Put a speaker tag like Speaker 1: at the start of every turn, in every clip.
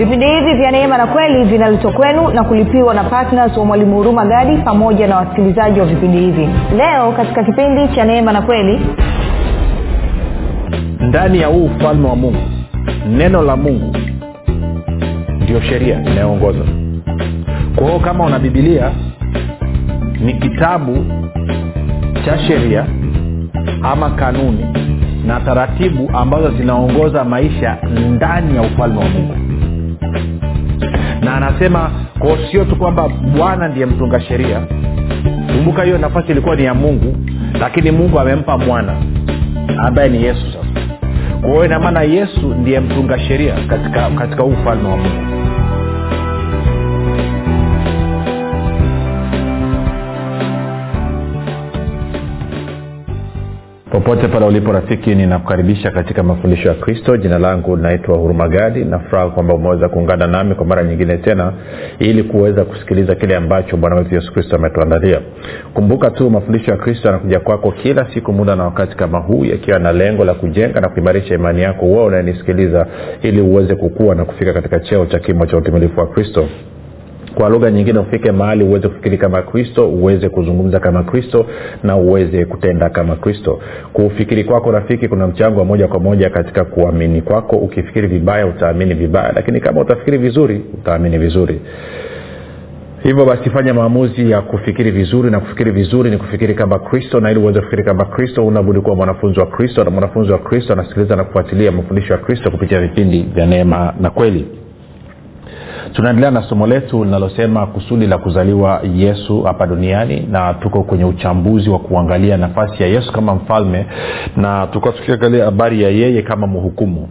Speaker 1: vipindi hivi vya neema na kweli vinaletwa kwenu na kulipiwa na ptns wa mwalimu huruma gadi pamoja na wasikilizaji wa vipindi hivi. Leo katika kipindi cha neema na kweli
Speaker 2: ndani ya huu ufalme wa mungu neno la mungu ndio sheria inayoongoza. Kwa hiyo kama una bibilia ni kitabu cha sheria ama kanuni na taratibu ambazo zinaongoza maisha ndani ya ufalme wa mungu na anasema kwao sio tu kwamba bwana ndiye mtunga sheria. Kumbuka hiyo nafasi ilikuwa ni ya mungu lakini mungu amempa mwana ambaye ni yesu sasa. Kwa hiyo inamaana yesu ndiye mtunga sheria katika katika huu ufalme wa mungu popote pale ulipo rafiki ninakukaribisha katika mafundisho ya kristo. Jina langu naitwa hurumagadi. Nafuraha kwamba umeweza kuungana nami kwa mara nyingine tena ili kuweza kusikiliza kile ambacho bwana wetu yesu kristo ametuandalia. Kumbuka tu mafundisho ya kristo yanakuja kwako kila siku muda na wakati kama huu yakiwa na lengo la kujenga na kuimarisha imani yako. Uwa unayenisikiliza ili uweze kukua na kufika katika cheo cha kimo cha utumilifu wa kristo kwa lugha nyingine ufike mahali uweze kufikiri kama kristo uweze kuzungumza kama kristo na uweze kutenda kama kristo. Kufikiri kwako rafiki kuna mchango wa moja kwa moja katika kuamini kwako. Ukifikiri vibaya utaamini vibaya. Lakini kama utafikiri vizuri utaamini vizuri. Hivyo basi fanya maamuzi ya kufikiri vizuri na kufikiri vizuri ni kufikiri kama kristo. Na ili uweze kufikiri kama kristo unabudi kuwa mwanafunzi wa kristo. Na mwanafunzi wa kristo anasikiliza na kufuatilia mafundisho ya kristo kupitia vipindi vya neema na kweli tunaendelea na somo letu linalosema kusudi la kuzaliwa yesu hapa duniani na tuko kwenye uchambuzi wa kuangalia nafasi ya yesu kama mfalme na tukuwa tukiangalia habari ya yeye kama mhukumu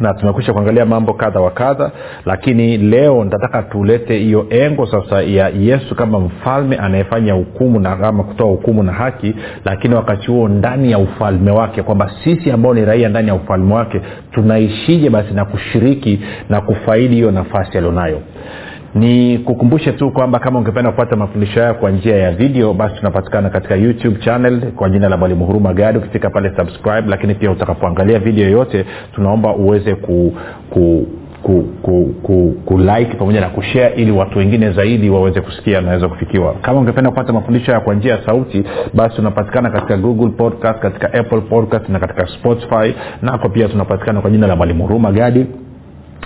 Speaker 2: na tumekwisha kuangalia mambo kadha wa kadha lakini leo nitataka tulete hiyo engo sasa ya yesu kama mfalme anayefanya hukumu na ama kutoa hukumu na haki lakini wakati huo ndani ya ufalme wake kwamba sisi ambao ni raia ndani ya ufalme wake tunaishije basi na kushiriki na kufaidi hiyo nafasi alionayo ni kukumbushe tu kwamba kama ungependa kupata mafundisho hayo kwa njia ya video basi tunapatikana katika youtube channel kwa jina la mwalimu huruma gadi. Ukifika pale subscribe lakini pia utakapoangalia video yote tunaomba uweze ku, ku ku, ku, ku, ku like pamoja na kushare ili watu wengine zaidi waweze kusikia naweza kufikiwa. Kama ungependa kupata mafundisho haya kwa njia ya sauti basi tunapatikana katika google podcast katika apple podcast na katika spotify. Nako pia tunapatikana kwa jina la mwalimu huruma gadi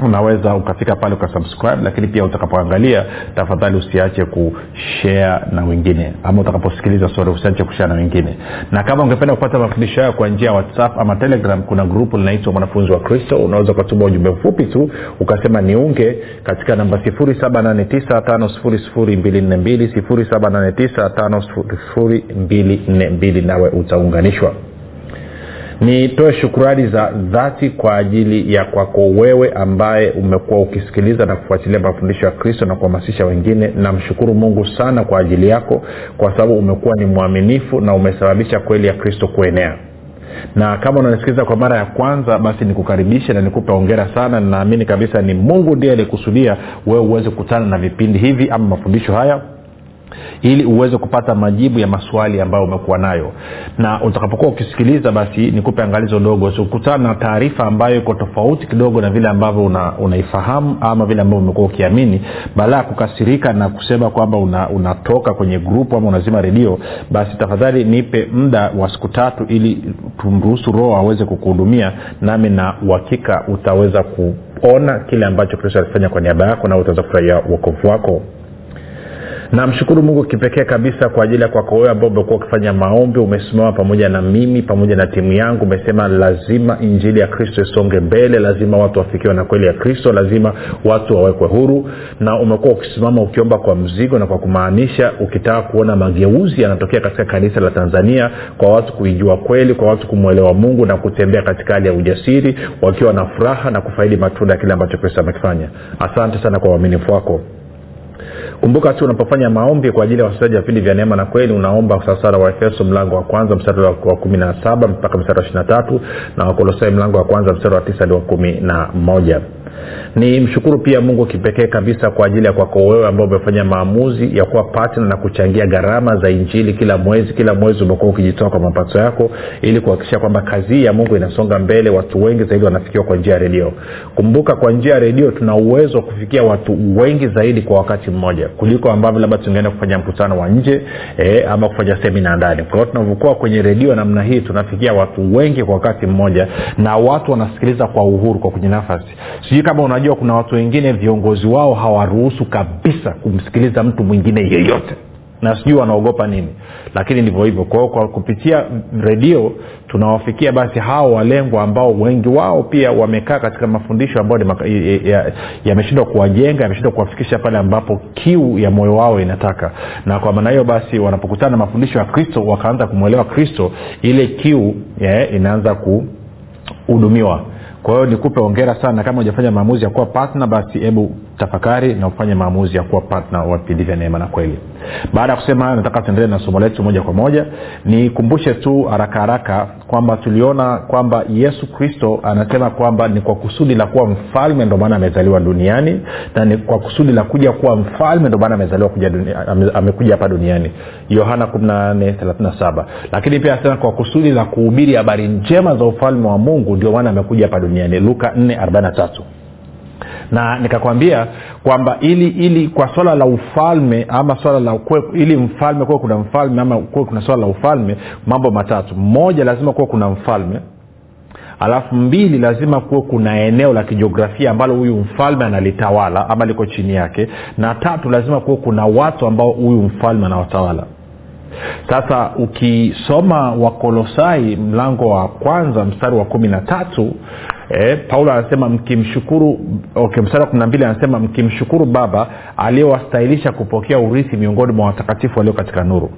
Speaker 2: unaweza ukafika pale ukasubscribe lakini pia utakapoangalia tafadhali usiache kushare na wengine ama utakaposikiliza sore usiache kushare na wengine. Na kama ungependa kupata mafundisho hayo kwa njia ya whatsapp ama telegram kuna grupu linaitwa mwanafunzi wa kristo. Unaweza ukatuma ujumbe mfupi tu ukasema niunge katika namba 7895242 7895242 nawe utaunganishwa nitoe shukurani za dhati kwa ajili ya kwako wewe ambaye umekuwa ukisikiliza na kufuatilia mafundisho ya kristo na kuhamasisha wengine. Namshukuru mungu sana kwa ajili yako kwa sababu umekuwa ni mwaminifu na umesababisha kweli ya kristo kuenea. Na kama unanisikiliza kwa mara ya kwanza basi nikukaribishe na nikupe ongera sana. Naamini kabisa ni mungu ndiye aliyekusudia wewe uweze kukutana na vipindi hivi ama mafundisho haya ili uweze kupata majibu ya maswali ambayo umekuwa nayo. Na utakapokuwa ukisikiliza basi nikupe angalizo dogo ukutana na taarifa ambayo iko tofauti kidogo na vile ambavyo una, unaifahamu ama vile ambavyo umekuwa ukiamini baada ya kukasirika na kusema kwamba una, unatoka kwenye grupu ama unazima redio basi tafadhali nipe muda wa siku tatu ili tumruhusu roho aweze kukuhudumia nami na uhakika utaweza kuona kile ambacho kristo alifanya kwa niaba yako na utaweza kufurahia uokovu wako namshukuru mungu kipekee kabisa kwa ajili ya kwako wewe ambao umekuwa ukifanya maombi umesimama pamoja na mimi pamoja na timu yangu umesema lazima injili ya kristo isonge mbele lazima watu wafikiwe na kweli ya kristo lazima watu wawekwe huru na umekuwa ukisimama ukiomba kwa mzigo na kwa kumaanisha ukitaka kuona mageuzi yanatokea katika kanisa la tanzania kwa watu kuijua kweli kwa watu kumwelewa mungu na kutembea katika hali ya ujasiri wakiwa na furaha na kufaidi matunda ya kile ambacho kristo amekifanya. Asante sana kwa uaminifu wako kumbuka tu unapofanya maombi kwa ajili ya wasikilizaji wa vipindi vya neema na kweli unaomba sasara waefeso mlango wa kwanza mstari wa kumi na saba mpaka mstari wa ishiri na tatu na wakolosai mlango wa kwanza mstari wa tisa hadi wa kumi na moja ni mshukuru pia mungu kipekee kabisa kwa ajili ya kwako wewe ambao umefanya maamuzi ya kuwa patna na kuchangia gharama za injili kila mwezi. Kila mwezi umekuwa ukijitoa kwa mapato yako ili kuhakikisha kwamba kazi hii ya mungu inasonga mbele. Watu wengi zaidi wanafikiwa kwa njia ya redio. Kumbuka kwa njia ya redio tuna uwezo wa kufikia watu wengi zaidi kwa wakati mmoja kuliko ambavyo labda tungeenda kufanya mkutano wa nje eh, ama kufanya semina ndani. Kwa hiyo tunavyokuwa kwenye redio namna hii tunafikia watu wengi kwa wakati mmoja na watu wanasikiliza kwa uhuru kwa kwenye nafasi. Sijui kama unajua kuna watu wengine viongozi wao hawaruhusu kabisa kumsikiliza mtu mwingine yeyote. Na sijui wanaogopa nini. Lakini ndivyo hivyo. Kwa kwa kupitia redio tunawafikia basi hao walengwa ambao wengi wao pia wamekaa katika mafundisho ambayo yameshindwa ya, ya kuwajenga yameshindwa kuwafikisha pale ambapo kiu ya moyo wao inataka. Na kwa maana hiyo basi wanapokutana na mafundisho ya kristo wakaanza kumwelewa kristo ile kiu yeah, inaanza kuhudumiwa kwa hiyo nikupe ongera sana. Kama ujafanya maamuzi ya kuwa patna basi hebu tafakari na ufanye maamuzi ya kuwa patna wa vipindi vya neema na kweli. Baada ya kusema nataka tuendelee na somo letu moja kwa moja. Nikumbushe tu haraka haraka kwamba tuliona kwamba yesu kristo anasema kwamba ni kwa kusudi la kuwa mfalme ndio maana amezaliwa duniani na ni kwa kusudi la kuja kuwa mfalme ndio maana amezaliwa amekuja hapa duniani. Yohana 1837 lakini pia anasema kwa kusudi la kuhubiri habari njema za ufalme wa mungu ndio maana amekuja hapa duniani. Luka 443 na nikakwambia kwamba ili ili kwa swala la ufalme ama swala la kwe, ili mfalme kuwe kuna mfalme ama kuwe kuna swala la ufalme mambo matatu. Moja lazima kuwe kuna mfalme. Alafu mbili lazima kuwe kuna eneo la kijiografia ambalo huyu mfalme analitawala ama liko chini yake. Na tatu lazima kuwe kuna watu ambao huyu mfalme anawatawala sasa ukisoma wakolosai mlango wa kwanza mstari wa kumi na tatu e, paulo anasema mkimshukuru okay, mstari wa kumi na mbili anasema mkimshukuru baba aliyewastahilisha kupokea urithi miongoni mwa watakatifu walio katika nuru.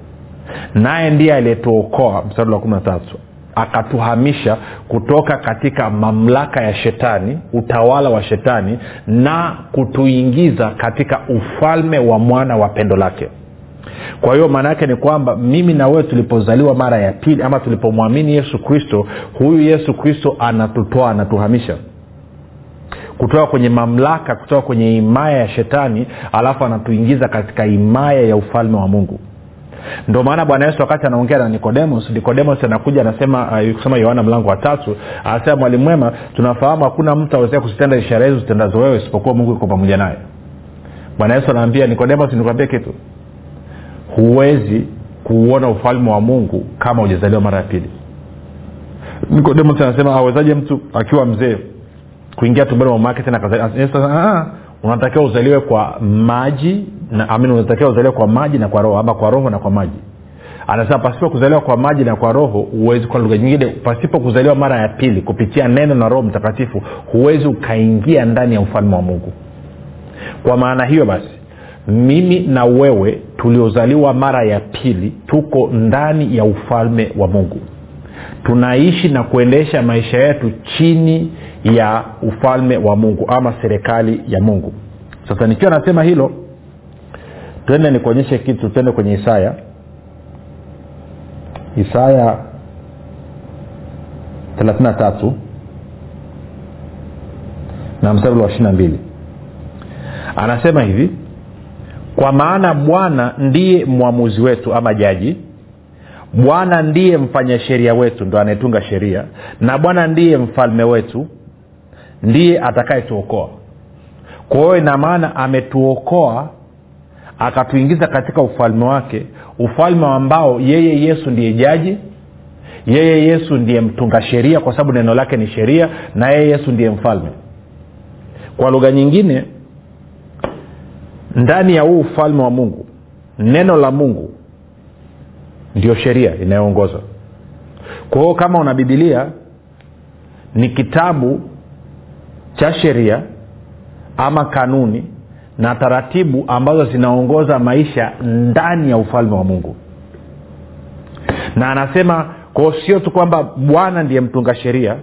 Speaker 2: Naye ndiye aliyetuokoa mstari wa kumi na tatu. Akatuhamisha kutoka katika mamlaka ya shetani utawala wa shetani na kutuingiza katika ufalme wa mwana wa pendo lake kwa hiyo maana yake ni kwamba mimi na wewe tulipozaliwa mara ya pili ama tulipomwamini yesu kristo huyu yesu kristo anatutoa anatuhamisha. Kutoka kwenye mamlaka kutoka kwenye himaya ya shetani alafu anatuingiza katika himaya ya ufalme wa mungu. Ndio maana bwana yesu wakati anaongea na nikodemos nikodemos anakuja anasema uh, kusoma yohana mlango wa tatu anasema mwalimu mwema tunafahamu hakuna mtu awezea kuzitenda ishara hizo zitendazo wewe isipokuwa mungu iko pamoja naye. Bwana yesu anaambia nikodemos nikwambia kitu huwezi kuuona ufalme wa mungu kama ujazaliwa mara ya pili. Nikodemos anasema awezaje mtu akiwa mzee kuingia tumboni mwa tena unatakiwa uzaliwe kwa maji na unatakiwa uzaliwe kwa maji na kwa roho ama kwa roho na kwa maji. Anasema pasipo kuzaliwa kwa maji na kwa roho huwezi kwa lugha nyingine pasipo kuzaliwa mara ya pili kupitia neno na roho mtakatifu huwezi ukaingia ndani ya ufalme wa mungu. Kwa maana hiyo basi mimi na wewe tuliozaliwa mara ya pili tuko ndani ya ufalme wa mungu. Tunaishi na kuendesha maisha yetu chini ya ufalme wa mungu ama serikali ya mungu. Sasa nikiwa nasema hilo twende nikuonyeshe kitu twende kwenye isaya. Isaya 33 na mstari wa 22 anasema hivi kwa maana bwana ndiye mwamuzi wetu ama jaji bwana ndiye mfanya sheria wetu ndo anayetunga sheria na bwana ndiye mfalme wetu ndiye atakayetuokoa. Kwa hiyo ina maana ametuokoa akatuingiza katika ufalme wake ufalme ambao yeye yesu ndiye jaji yeye yesu ndiye mtunga sheria kwa sababu neno lake ni sheria na yeye yesu ndiye mfalme. Kwa lugha nyingine ndani ya huu ufalme wa mungu neno la mungu ndio sheria inayoongoza kwa hiyo kama una bibilia ni kitabu cha sheria ama kanuni na taratibu ambazo zinaongoza maisha ndani ya ufalme wa mungu. Na anasema kwao sio tu kwamba bwana ndiye mtunga sheria.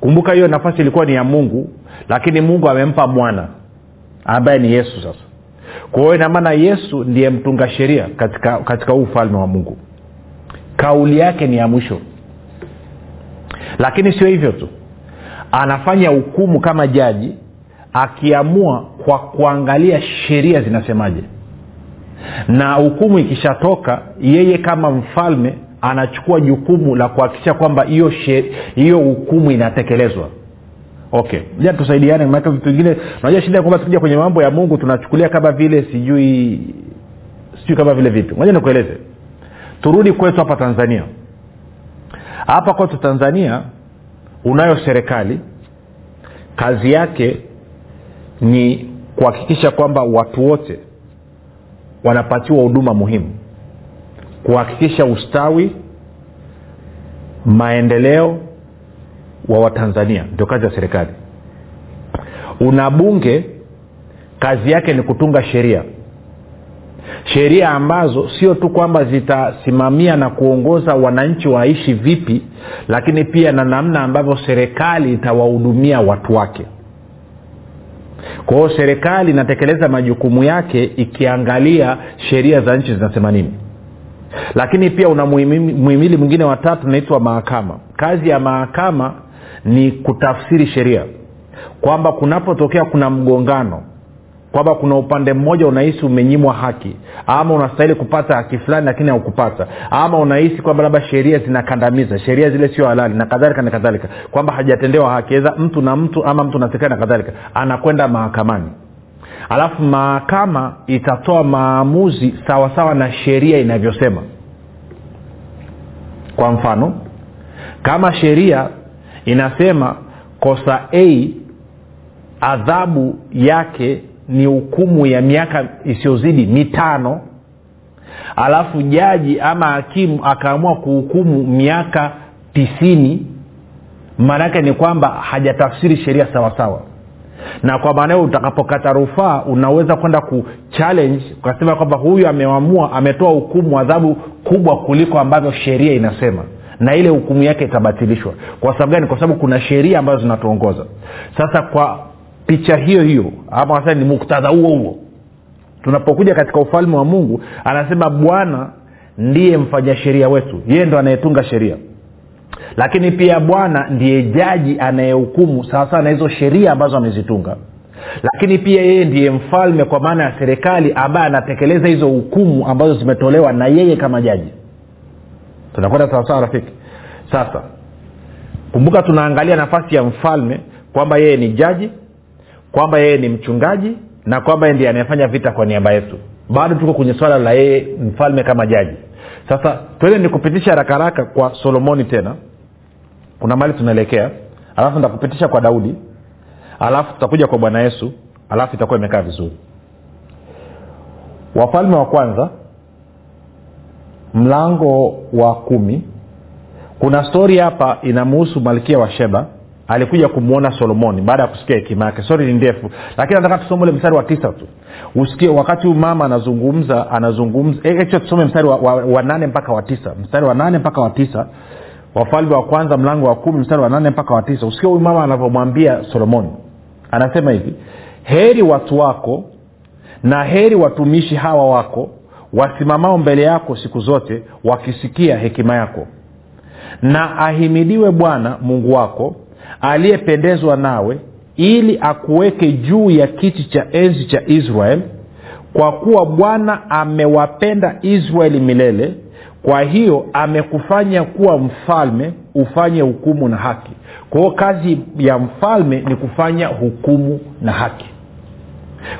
Speaker 2: Kumbuka hiyo nafasi ilikuwa ni ya mungu lakini mungu amempa mwana ambaye ni yesu sasa kwa inamaana yesu ndiye mtunga sheria katika katika huu ufalme wa mungu. Kauli yake ni ya mwisho. Lakini sio hivyo tu. Anafanya hukumu kama jaji akiamua kwa kuangalia sheria zinasemaje. Na hukumu ikishatoka yeye kama mfalme anachukua jukumu la kuhakikisha kwamba hiyo hukumu inatekelezwa okay. Ja tusaidiane maake vitu vingine unajua shida kwamba tukija kwenye mambo ya mungu tunachukulia kama vile sijui sijui kama vile vipi. Moja nikueleze. Turudi kwetu hapa tanzania. Hapa kwetu tanzania unayo serikali. Kazi yake ni kuhakikisha kwamba watu wote wanapatiwa huduma muhimu. Kuhakikisha ustawi maendeleo wa watanzania ndio kazi ya serikali. Una bunge kazi yake ni kutunga sheria. Sheria ambazo sio tu kwamba zitasimamia na kuongoza wananchi waishi vipi lakini pia na namna ambavyo serikali itawahudumia watu wake. Kwa hiyo serikali inatekeleza majukumu yake ikiangalia sheria za nchi zinasema nini. Lakini pia una muhimili mwingine watatu unaitwa mahakama. Kazi ya mahakama ni kutafsiri sheria. Kwamba kunapotokea kuna mgongano kwamba kuna upande mmoja unahisi umenyimwa haki ama unastahili kupata haki fulani lakini haukupata ama unahisi kwamba labda sheria zinakandamiza sheria zile sio halali na kadhalika na kadhalika. Kwamba hajatendewa haki eza mtu na mtu ama mtu na serikali na kadhalika anakwenda mahakamani. Alafu mahakama itatoa maamuzi sawasawa sawa na sheria inavyosema. Kwa mfano kama sheria inasema kosa a adhabu yake ni hukumu ya miaka isiyozidi mitano. Alafu jaji ama hakimu akaamua kuhukumu miaka tisini. Maanaake ni kwamba hajatafsiri sheria sawasawa na kwa maana hiyo utakapokata rufaa unaweza kwenda kuchallenge ukasema kwamba huyu ameamua ametoa hukumu adhabu kubwa kuliko ambavyo sheria inasema na ile hukumu yake itabatilishwa. Kwa sababu gani? Kwa sababu kuna sheria ambazo zinatuongoza. Sasa kwa picha hiyo hiyo ama sasa ni muktadha huo huo tunapokuja katika ufalme wa mungu anasema bwana ndiye mfanya sheria wetu. Yeye ndo anayetunga sheria. Lakini pia bwana ndiye jaji anayehukumu sawasawa na hizo sheria ambazo amezitunga. Lakini pia yeye ndiye mfalme kwa maana ya serikali ambaye anatekeleza hizo hukumu ambazo zimetolewa na yeye kama jaji tunakwenda sawasawa rafiki? Sasa kumbuka tunaangalia nafasi ya mfalme kwamba yeye ni jaji kwamba yeye ni mchungaji na kwamba ndiye anayefanya vita kwa niaba yetu. Bado tuko kwenye swala la yeye mfalme kama jaji. Sasa twende ni kupitisha haraka kwa solomoni tena. Kuna mali tunaelekea. Alafu ntakupitisha kwa daudi. Alafu tutakuja kwa bwana yesu. Alafu itakuwa imekaa vizuri. Wafalme wa kwanza mlango wa kumi. Kuna stori hapa inamuhusu malkia wa sheba. Alikuja kumwona solomoni baada ya kusikia hekima yake. Stori ni ndefu. Lakini nataka tusome ule mstari wa tisa tu. Usikie wakati huyu mama anazungumza anazungumza. E, tusome mstari wa, wa, wa nane mpaka wa tisa. Mstari wa nane mpaka wa tisa. Wafalme wa kwanza mlango wa kumi mstari wa nane mpaka wa tisa. Usikie huyu mama anavyomwambia solomoni. Anasema hivi heri watu wako na heri watumishi hawa wako wasimamao mbele yako siku zote wakisikia hekima yako. Na ahimidiwe bwana mungu wako aliyependezwa nawe ili akuweke juu ya kiti cha enzi cha israel kwa kuwa bwana amewapenda israeli milele kwa hiyo amekufanya kuwa mfalme ufanye hukumu na haki. Kwa hiyo kazi ya mfalme ni kufanya hukumu na haki.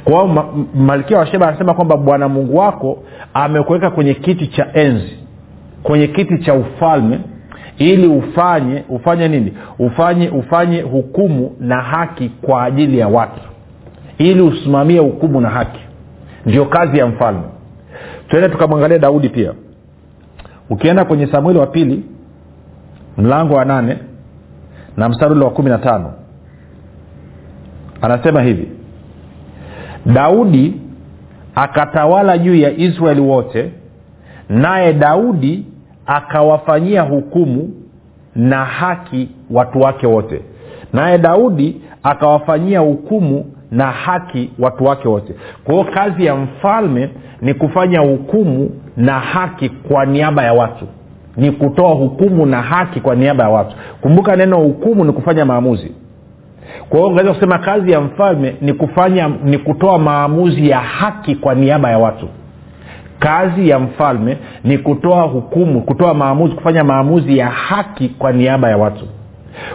Speaker 2: Kwa hiyo ma, malkia wa sheba anasema kwamba bwana mungu wako amekuweka kwenye kiti cha enzi kwenye kiti cha ufalme ili ufanye ufanye nini? Ufanye ufanye hukumu na haki kwa ajili ya watu. Ili usimamie hukumu na haki. Ndio kazi ya mfalme. Tuende tukamwangalia daudi pia. Ukienda kwenye samueli wa pili mlango wa nane na mstari ule wa kumi na tano anasema hivi. Daudi akatawala juu ya israeli wote naye daudi akawafanyia hukumu na haki watu wake wote. Naye daudi akawafanyia hukumu na haki watu wake wote. Kwa hiyo kazi ya mfalme ni kufanya hukumu na haki kwa niaba ya watu. Ni kutoa hukumu na haki kwa niaba ya watu. Kumbuka neno hukumu ni kufanya maamuzi kwa hiyo ungaweza kusema kazi ya mfalme ni kufanya ni kutoa maamuzi ya haki kwa niaba ya watu. Kazi ya mfalme ni kutoa hukumu kutoa maamuzi kufanya maamuzi ya haki kwa niaba ya watu.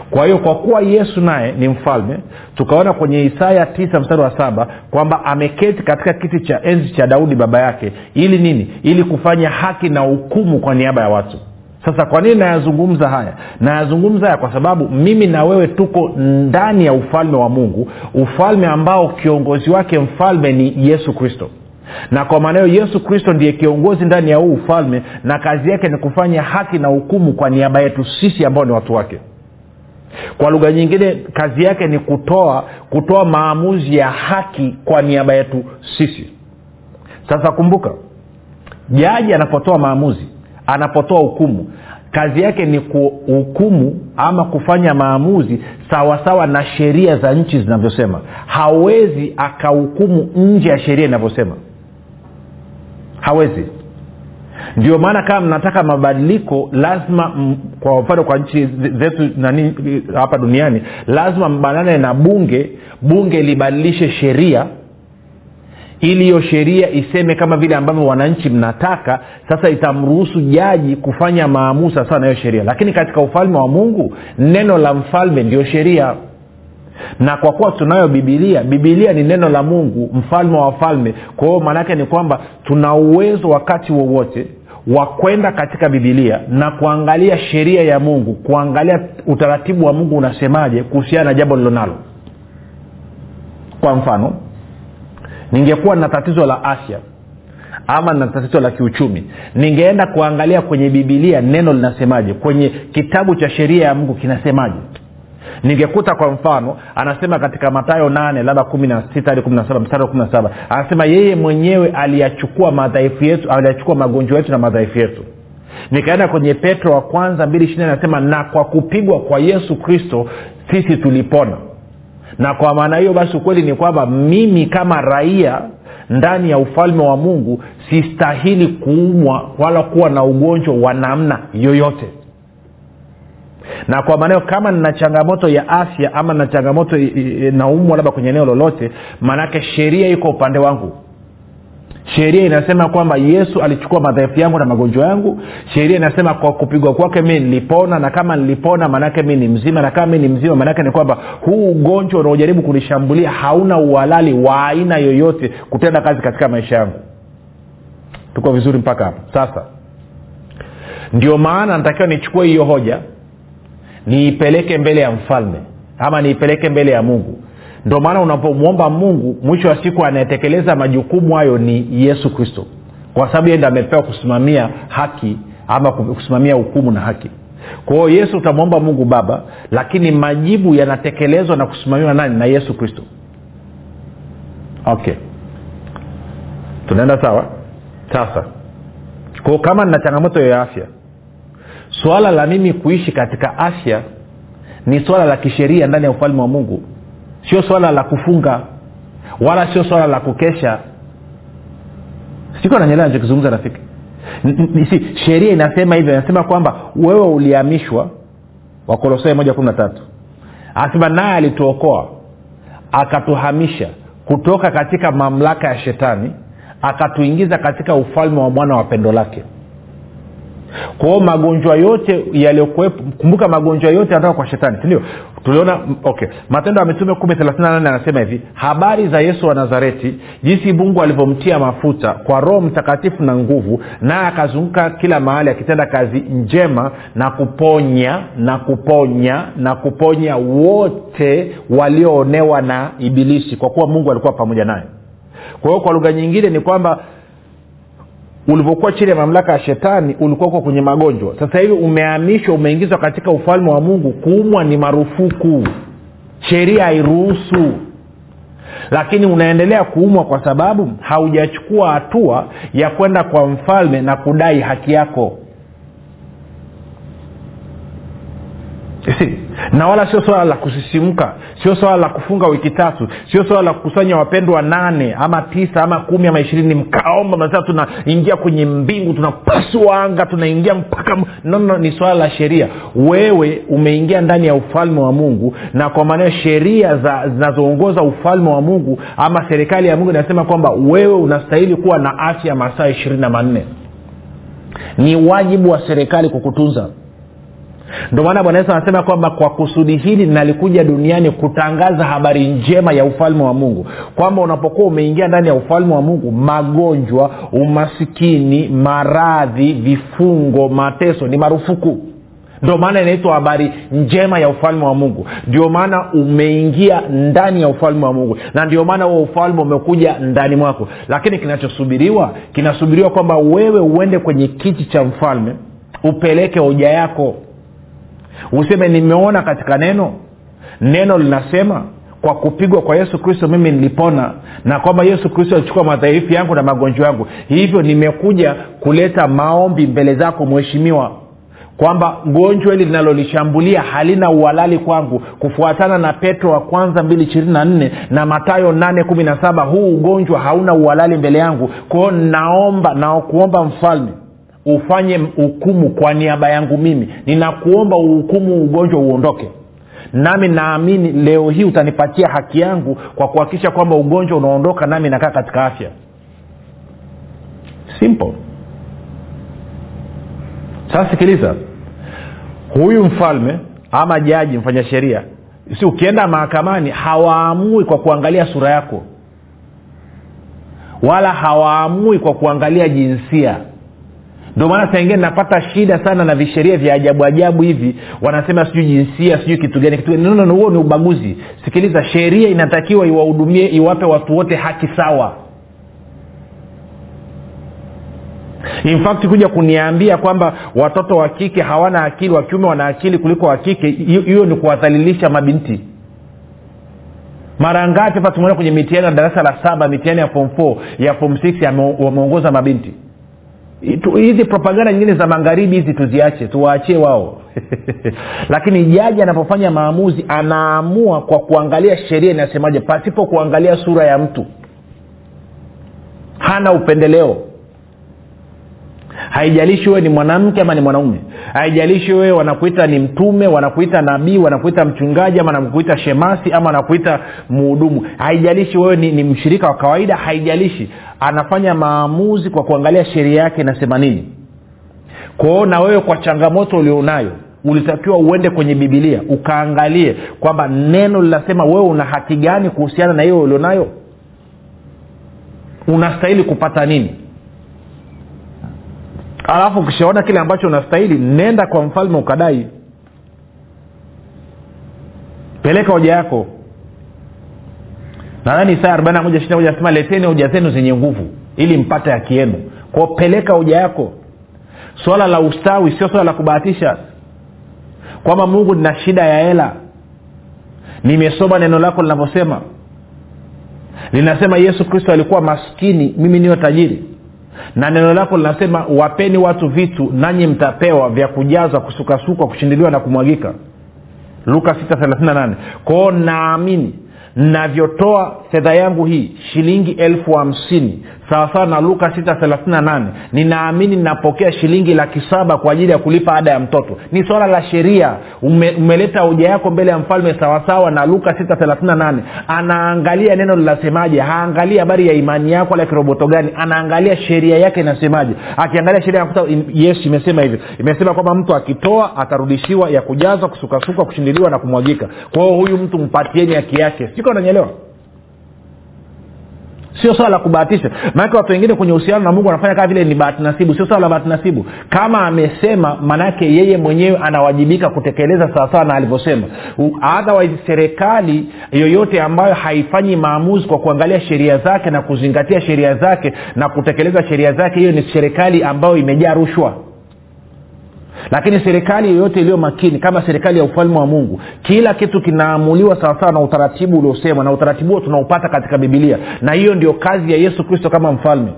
Speaker 2: Kwa hiyo kwa kuwa yesu naye ni mfalme tukaona kwenye isaya tisa mstari wa saba kwamba ameketi katika kiti cha enzi cha daudi baba yake. Ili nini? Ili kufanya haki na hukumu kwa niaba ya watu sasa kwa nini nayazungumza haya? Nayazungumza haya kwa sababu mimi na wewe tuko ndani ya ufalme wa mungu ufalme ambao kiongozi wake mfalme ni yesu kristo. Na kwa maana hiyo yesu kristo ndiye kiongozi ndani ya huu ufalme na kazi yake ni kufanya haki na hukumu kwa niaba yetu sisi ambao ni watu wake. Kwa lugha nyingine kazi yake ni kutoa kutoa maamuzi ya haki kwa niaba yetu sisi. Sasa kumbuka jaji anapotoa maamuzi anapotoa hukumu. Kazi yake ni kuhukumu ama kufanya maamuzi sawasawa na sheria za nchi zinavyosema. Hawezi akahukumu nje ya sheria inavyosema. Hawezi. Ndio maana kama mnataka mabadiliko lazima m, kwa mfano kwa nchi zetu nani hapa duniani lazima mbanane na bunge. Bunge libadilishe sheria ili hiyo sheria iseme kama vile ambavyo wananchi mnataka sasa itamruhusu jaji kufanya maamuzi sawasawa na hiyo sheria. Lakini katika ufalme wa mungu neno la mfalme ndio sheria. Na kwa kuwa tunayo bibilia bibilia ni neno la mungu mfalme wa wafalme kwa maanaake ni kwamba tuna uwezo wakati wowote wa kwenda katika bibilia na kuangalia sheria ya mungu kuangalia utaratibu wa mungu unasemaje kuhusiana na jambo lilonalo. Kwa mfano ningekuwa na tatizo la afya ama na tatizo la kiuchumi ningeenda kuangalia kwenye bibilia neno linasemaje kwenye kitabu cha sheria ya mungu kinasemaje. Ningekuta kwa mfano anasema katika matayo 8 labda kumi na sita hadi kumi na saba mstari wa anasema yeye mwenyewe aliyachukua madhaifu yetu aliyachukua magonjwa yetu na madhaifu yetu. Nikaenda kwenye petro wa kwanza 2 anasema na kwa kupigwa kwa yesu kristo sisi tulipona na kwa maana hiyo basi ukweli ni kwamba mimi kama raia ndani ya ufalme wa mungu sistahili kuumwa wala kuwa na ugonjwa wa namna yoyote. Na kwa maanao kama nina changamoto ya afya ama na changamoto naumwa labda kwenye eneo lolote maanake sheria iko upande wangu sheria inasema kwamba yesu alichukua madhaifu yangu na magonjwa yangu. Sheria inasema kwa kupigwa kwake mi nilipona na kama nilipona maanaake mi ni mzima na kama mi ni mzima maanaake ni kwamba huu ugonjwa unaojaribu kunishambulia hauna uhalali wa aina yoyote kutenda kazi katika maisha yangu. Tuko vizuri mpaka hapa sasa ndio maana natakiwa nichukue hiyo hoja niipeleke mbele ya mfalme ama niipeleke mbele ya mungu ndio maana unapomwomba mungu mwisho wa siku anayetekeleza majukumu hayo ni yesu kristo. Kwa sababu yeye ndo amepewa kusimamia haki ama kusimamia hukumu na haki. Kwa hiyo yesu utamwomba mungu baba lakini majibu yanatekelezwa na kusimamiwa nani? Na yesu kristo. Okay. Tunaenda sawa? Sasa. Kwao kama nina changamoto ya afya swala la mimi kuishi katika afya ni swala la kisheria ndani ya ufalme wa mungu sio swala la kufunga wala sio swala la kukesha. Siko nanyelea nachokizungumza rafiki. Si sheria inasema hivyo inasema kwamba wewe uliamishwa wakolosai moja kumi na tatu. Anasema naye alituokoa akatuhamisha kutoka katika mamlaka ya shetani akatuingiza katika ufalme wa mwana wa pendo lake kwa hiyo magonjwa yote yaliyokuwepo kumbuka magonjwa yote yanatoka kwa shetani sindio tuliona okay. Matendo ya mitume kumi thelathini na nane anasema hivi habari za yesu wa nazareti jinsi mungu alivyomtia mafuta kwa roho mtakatifu na nguvu naye akazunguka kila mahali akitenda kazi njema na kuponya na kuponya na kuponya wote walioonewa na ibilisi kwa kuwa mungu alikuwa pamoja naye. Kwa hiyo kwa lugha nyingine ni kwamba ulivyokuwa chini ya mamlaka ya shetani ulikuwa uko kwenye magonjwa. Sasa hivi umehamishwa umeingizwa katika ufalme wa mungu kuumwa ni marufuku. Sheria hairuhusu. Lakini unaendelea kuumwa kwa sababu haujachukua hatua ya kwenda kwa mfalme na kudai haki yako si na wala sio swala la kusisimka sio swala la kufunga wiki tatu sio swala la kukusanya wapendwa nane ama tisa ama kumi ama ishirini mkaomba masaa tunaingia kwenye mbingu tunapasua anga tunaingia mpaka no, no, ni swala la sheria. Wewe umeingia ndani ya ufalme wa mungu na kwa maanao sheria zinazoongoza ufalme wa mungu ama serikali ya mungu inasema kwamba wewe unastahili kuwa na afya masaa ishirini na manne. Ni wajibu wa serikali kukutunza ndio maana bwana yesu anasema kwamba kwa kusudi hili nalikuja duniani kutangaza habari njema ya ufalme wa mungu. Kwamba unapokuwa umeingia ndani ya ufalme wa mungu magonjwa umasikini maradhi vifungo mateso ni marufuku. Ndio maana inaitwa habari njema ya ufalme wa mungu. Ndio maana umeingia ndani ya ufalme wa mungu. Na ndio maana huo ufalme umekuja ndani mwako. Lakini kinachosubiriwa kinasubiriwa kwamba wewe uende kwenye kiti cha mfalme upeleke hoja yako useme nimeona katika neno. Neno linasema kwa kupigwa kwa yesu kristo mimi nilipona na kwamba yesu kristo alichukua madhaifu yangu na magonjwa yangu. Hivyo nimekuja kuleta maombi mbele zako mheshimiwa kwamba gonjwa hili linalolishambulia halina uhalali kwangu kufuatana na petro wa kwanza mbili ishirini na nne na matayo nane kumi na saba. Huu ugonjwa hauna uhalali mbele yangu. Kwao naomba nakuomba mfalme ufanye hukumu kwa niaba yangu mimi. Ninakuomba uhukumu ugonjwa uondoke. Nami naamini leo hii utanipatia haki yangu kwa kuhakikisha kwamba ugonjwa unaondoka nami nakaa katika afya. Simple. Sasa sikiliza. Huyu mfalme ama jaji mfanya sheria si ukienda mahakamani hawaamui kwa kuangalia sura yako. Wala hawaamui kwa kuangalia jinsia ndio maana saingine napata shida sana na visheria vya ajabu ajabu hivi. Wanasema sijui jinsia sijui kitu gani kitu gani. No, huo ni ubaguzi. Sikiliza sheria inatakiwa iwahudumie iwape watu wote haki sawa. In fact kuja kuniambia kwamba watoto wa kike hawana akili wa kiume wana akili kuliko wa kike hiyo ni kuwadhalilisha mabinti. Mara ngapi hapa tumeona kwenye mitihani ya darasa la saba mitihani ya form 4 ya form 6 wameongoza mabinti hizi propaganda nyingine za magharibi hizi tuziache tuwaachie wao. Lakini jaji anapofanya maamuzi anaamua kwa kuangalia sheria inasemaje pasipo kuangalia sura ya mtu. Hana upendeleo haijalishi wewe ni mwanamke ama ni mwanaume. Haijalishi wewe wanakuita ni mtume wanakuita nabii wanakuita mchungaji ama wanakuita shemasi ama wanakuita muhudumu haijalishi wewe ni, ni mshirika wa kawaida haijalishi. Anafanya maamuzi kwa kuangalia sheria yake inasema nini. Kwao na wewe kwa changamoto ulionayo ulitakiwa uende kwenye bibilia ukaangalie kwamba neno linasema wewe una haki gani kuhusiana na hiyo ulionayo. Unastahili kupata nini alafu ukishaona kile ambacho unastahili nenda kwa mfalme ukadai. Peleka hoja yako. Nadhani saa nasema leteni hoja zenu zenye nguvu ili mpate haki yenu. Kwao peleka hoja yako. Swala la ustawi sio swala la kubahatisha. Kwamba mungu nina shida ya hela. Nimesoma neno lako linavyosema. Linasema yesu kristo alikuwa maskini mimi niyo tajiri na neno lako linasema wapeni watu vitu nanyi mtapewa vya kujazwa kusukasukwa kushindiliwa na kumwagika. Luka 638 kwao naamini navyotoa fedha yangu hii shilingi elfu hamsini sawasawa na luka 638 ninaamini ninapokea shilingi laki saba kwa ajili ya kulipa ada ya mtoto. Ni swala la sheria. Ume, umeleta hoja yako mbele ya mfalme sawasawa na luka 638 anaangalia neno linasemaje? Haangalii habari ya imani yako ala kiroboto gani. Anaangalia sheria yake inasemaje? Akiangalia sheria anakuta yes imesema hivyo imesema kwamba mtu akitoa atarudishiwa ya kujazwa kusukasuka kushindiliwa na kumwagika. Kwa hiyo huyu mtu mpatieni haki yake. Siko nanyelewa sio swala la kubahatisha. Maanake watu wengine kwenye uhusiano na mungu wanafanya kama vile ni bahati nasibu. Sio swala la bahati nasibu. Kama amesema maanaake yeye mwenyewe anawajibika kutekeleza sawasawa na alivyosema. Otherwise serikali yoyote ambayo haifanyi maamuzi kwa kuangalia sheria zake na kuzingatia sheria zake na kutekeleza sheria zake hiyo ni serikali ambayo imejaa rushwa lakini serikali yoyote iliyo makini kama serikali ya ufalme wa mungu kila kitu kinaamuliwa sawasawa na utaratibu uliosema na utaratibu huo tunaupata katika bibilia na hiyo ndio kazi ya yesu kristo kama mfalme.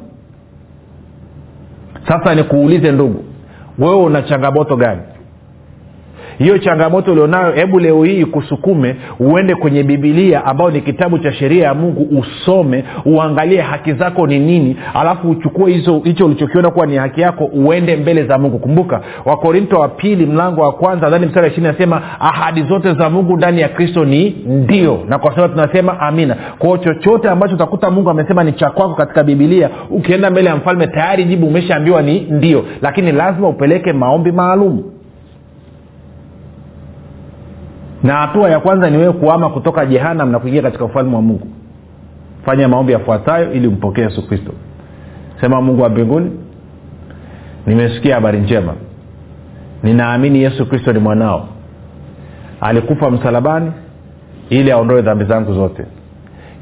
Speaker 2: Sasa nikuulize ndugu wewe una changamoto gani hiyo changamoto ulionayo hebu leo hii kusukume uende kwenye bibilia ambayo ni kitabu cha sheria ya mungu usome uangalie haki zako ni nini alafu uchukue hizo hicho ulichokiona kuwa ni haki yako uende mbele za mungu. Kumbuka wakorinto wa pili mlango wa kwanza ndani mstari wa ishiri nasema ahadi zote za mungu ndani ya kristo ni ndio. Na kwa sababu tunasema amina. Kwao chochote ambacho utakuta mungu amesema ni cha kwako katika bibilia ukienda mbele ya mfalme tayari jibu umeshaambiwa ni ndio. Lakini lazima upeleke maombi maalum na hatua ya kwanza ni wewe kuama kutoka jehanam na kuingia katika ufalme wa mungu. Fanya maombi yafuatayo ili umpokee yesu kristo. Sema mungu wa mbinguni nimesikia habari njema. Ninaamini yesu kristo ni mwanao. Alikufa msalabani ili aondoe dhambi zangu zote.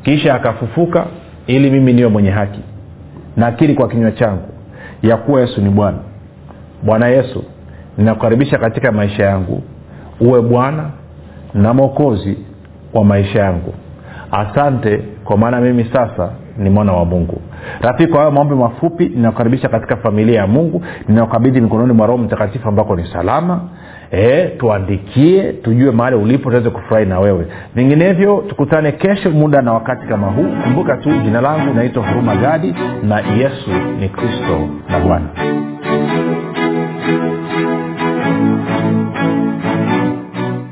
Speaker 2: Kisha akafufuka ili mimi niwe mwenye haki nakiri kwa kinywa changu ya kuwa yesu ni bwana. Bwana yesu ninakukaribisha katika maisha yangu. Uwe bwana na mwokozi wa maisha yangu. Asante kwa maana mimi sasa ni mwana wa mungu. Rafiki kwa hayo maombi mafupi ninakukaribisha katika familia ya mungu. Ninakukabidhi mikononi mwa roho mtakatifu ambako ni salama. E, tuandikie tujue mahali ulipo tuweze kufurahi na wewe. Vinginevyo tukutane kesho muda na wakati kama huu. Kumbuka tu jina langu naitwa huruma gadi na yesu ni kristo na bwana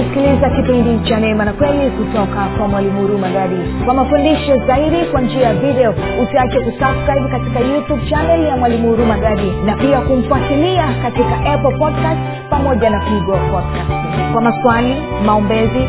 Speaker 1: ukisikiliza kipindi cha neema na kweli kutoka kwa mwalimu hurumagadi kwa mafundisho zaidi kwa njia ya video usiache kusubscribe katika youtube chanel ya mwalimu hurumagadi na pia kumfuatilia katika apple podcast pamoja na pigo podcast kwa maswali maombezi